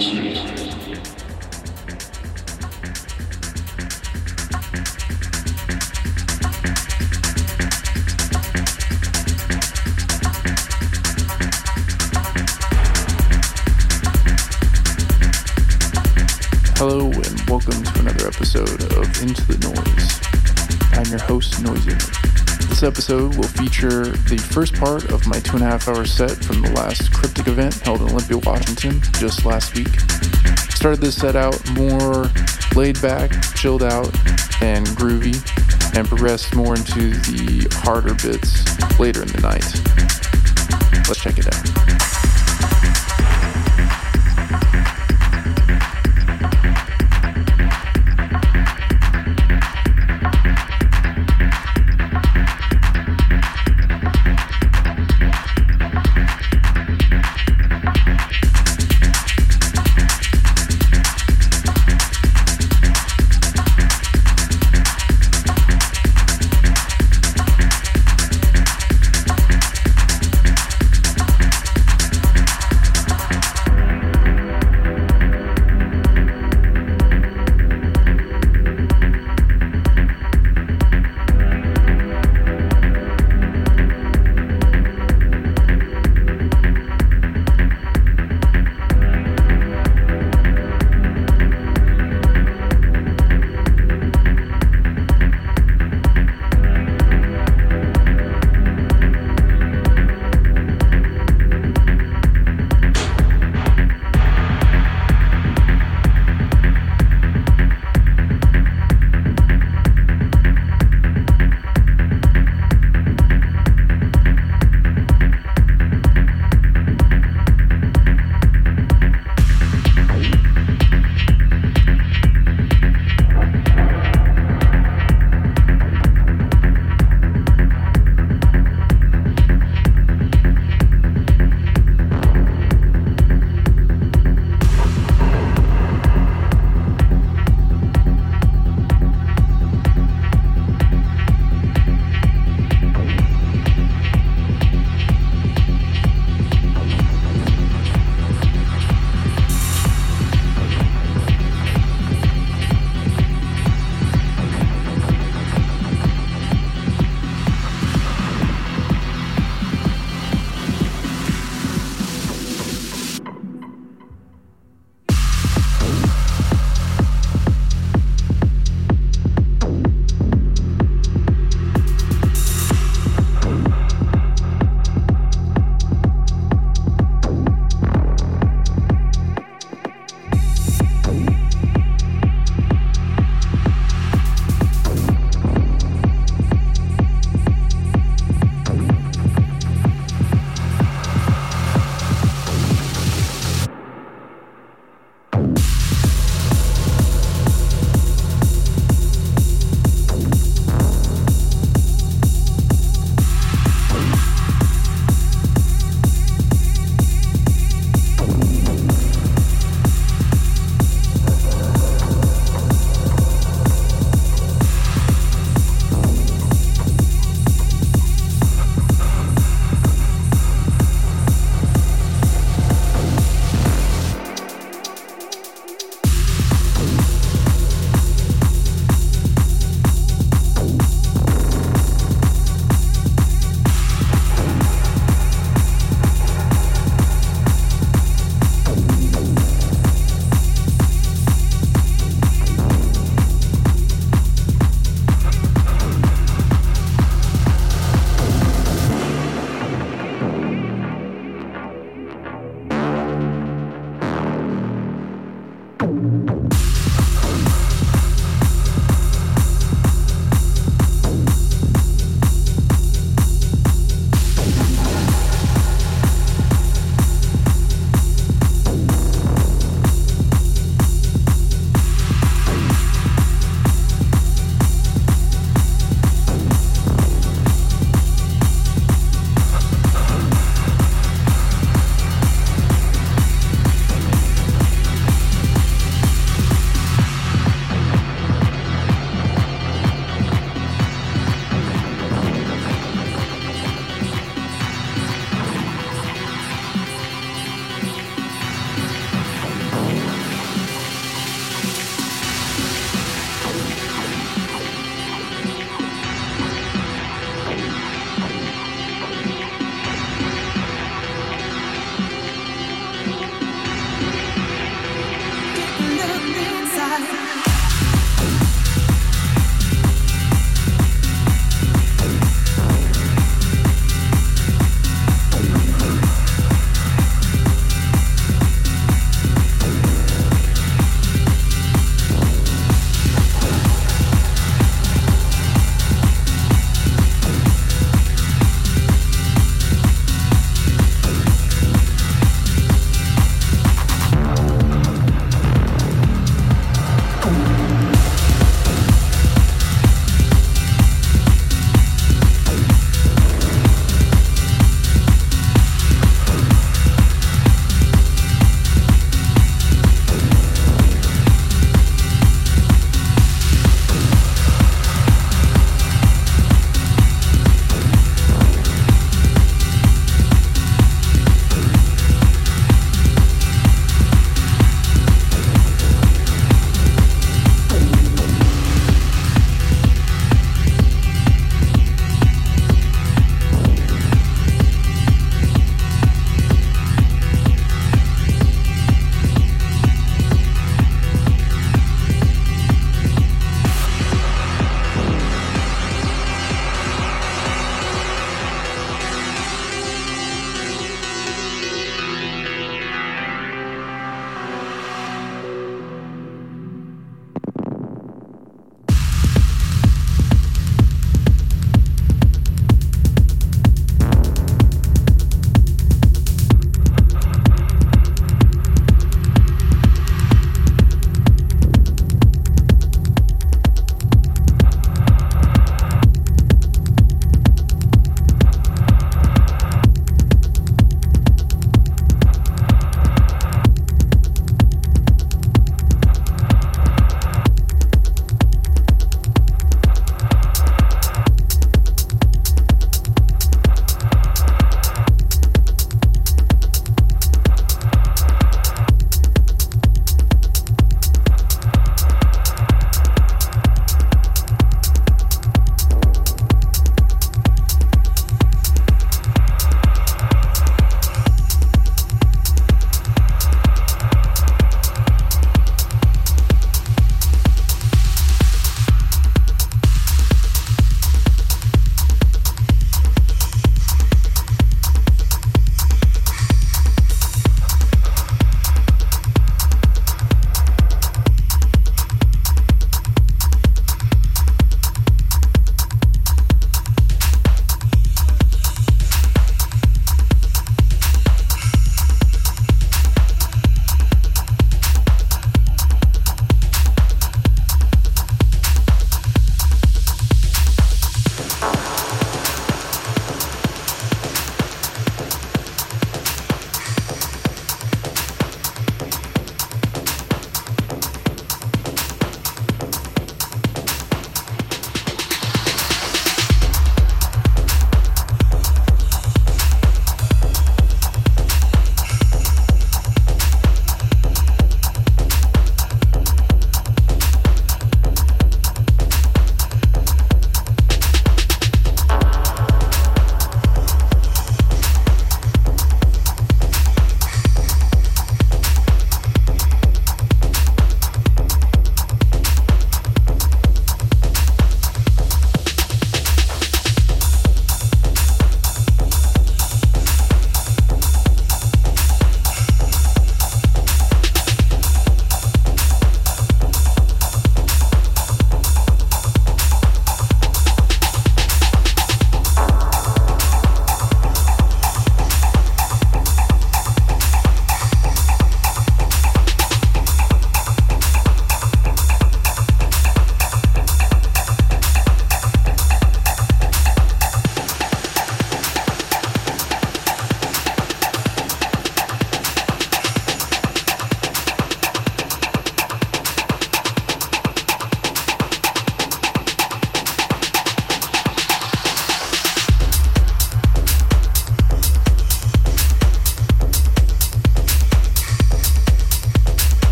Hello and welcome to another episode of Into the Noize. I'm your host, Noisy. This episode will feature the first part of my two and a half hour set from the last Cryptic event held in Olympia, Washington, just last week. Started this set out more laid back, chilled out, and groovy, and progressed more into the harder bits later in the night. Let's check it out.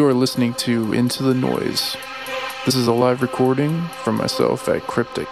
You are listening to Into the Noize. This is a live recording from myself at Cryptic.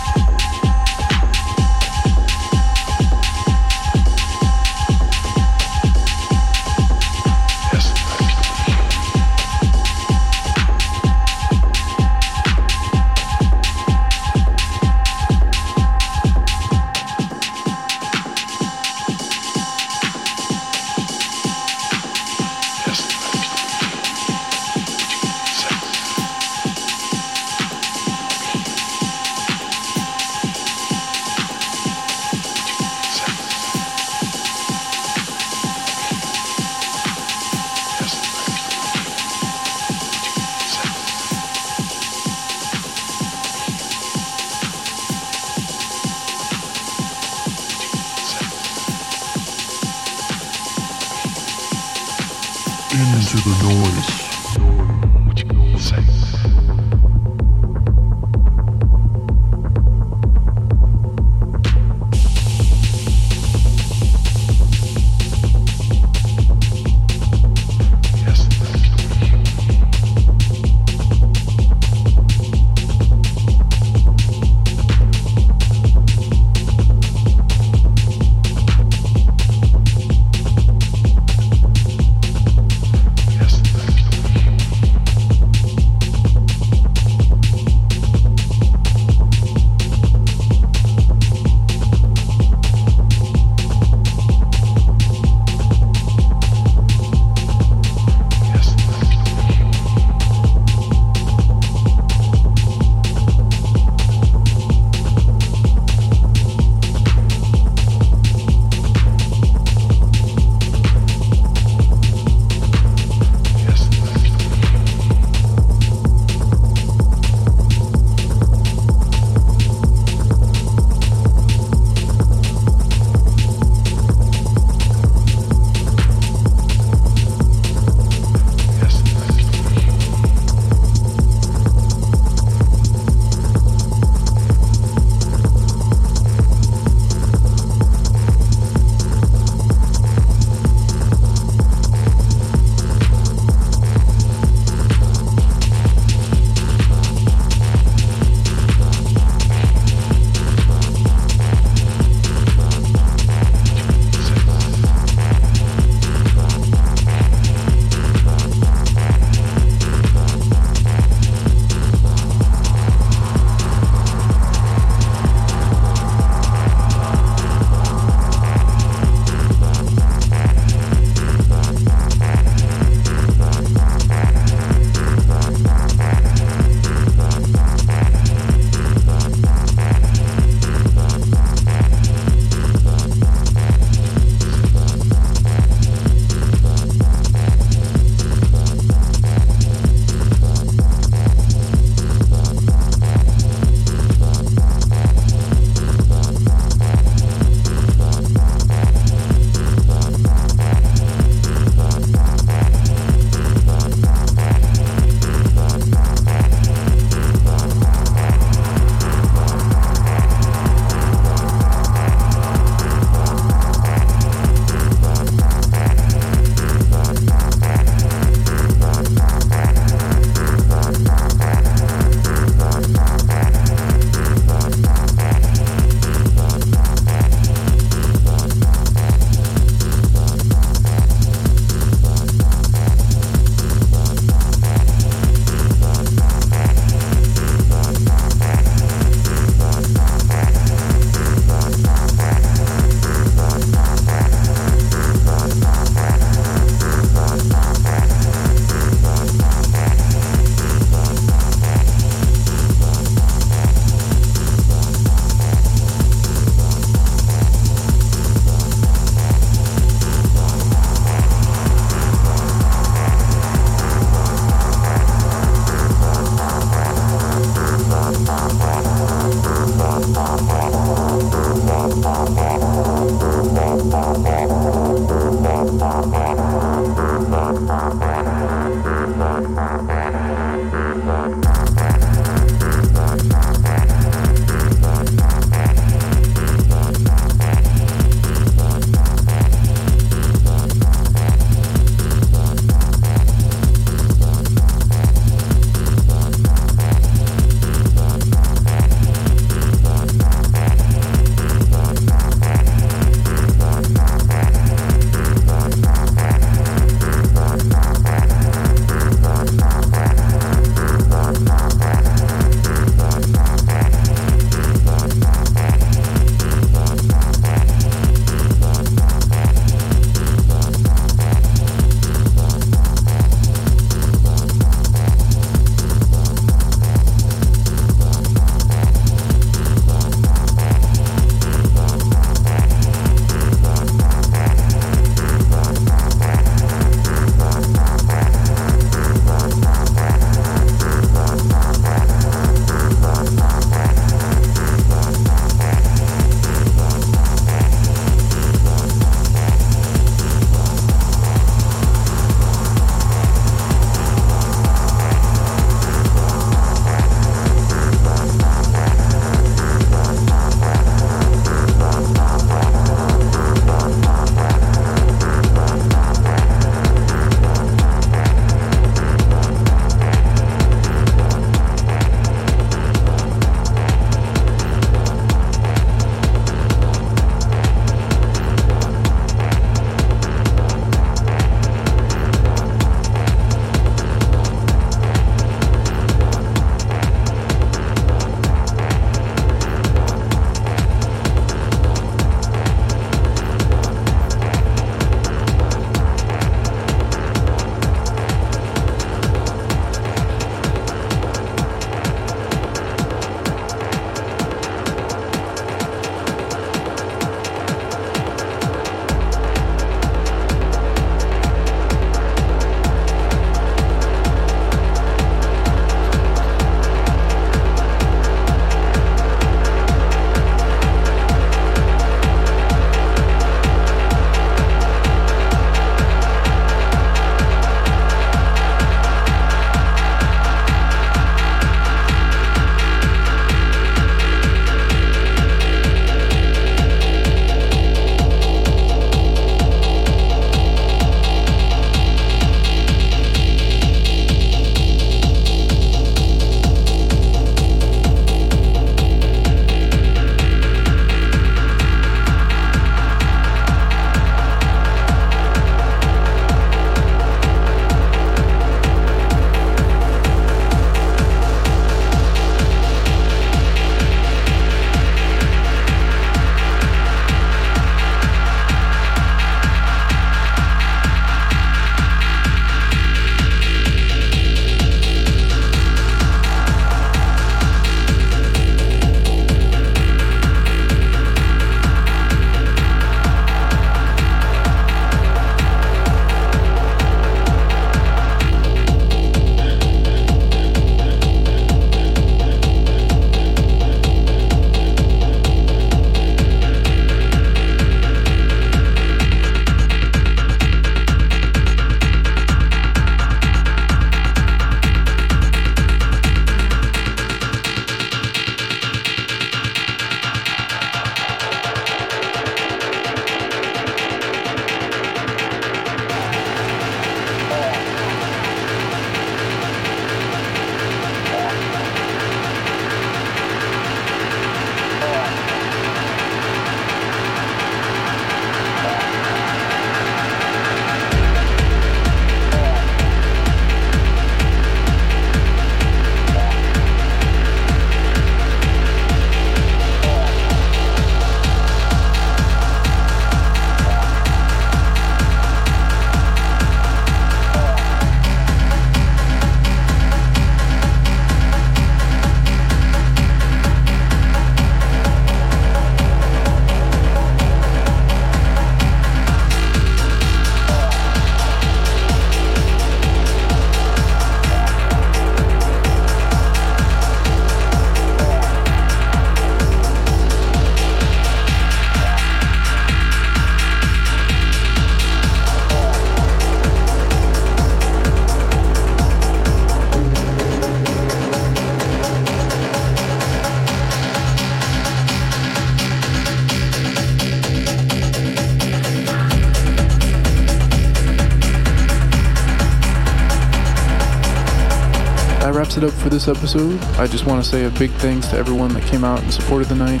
It up for this episode. I just want to say a big thanks to everyone that came out and supported the night.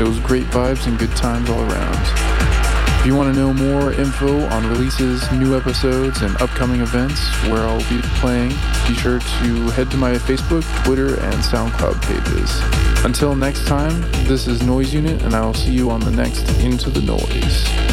It was great vibes and good times all around. If you want to know more info on releases, new episodes, and upcoming events where I'll be playing, be sure to head to my Facebook, Twitter, and SoundCloud pages. Until next time, this is Noize Unit, and I will see you on the next Into the Noize.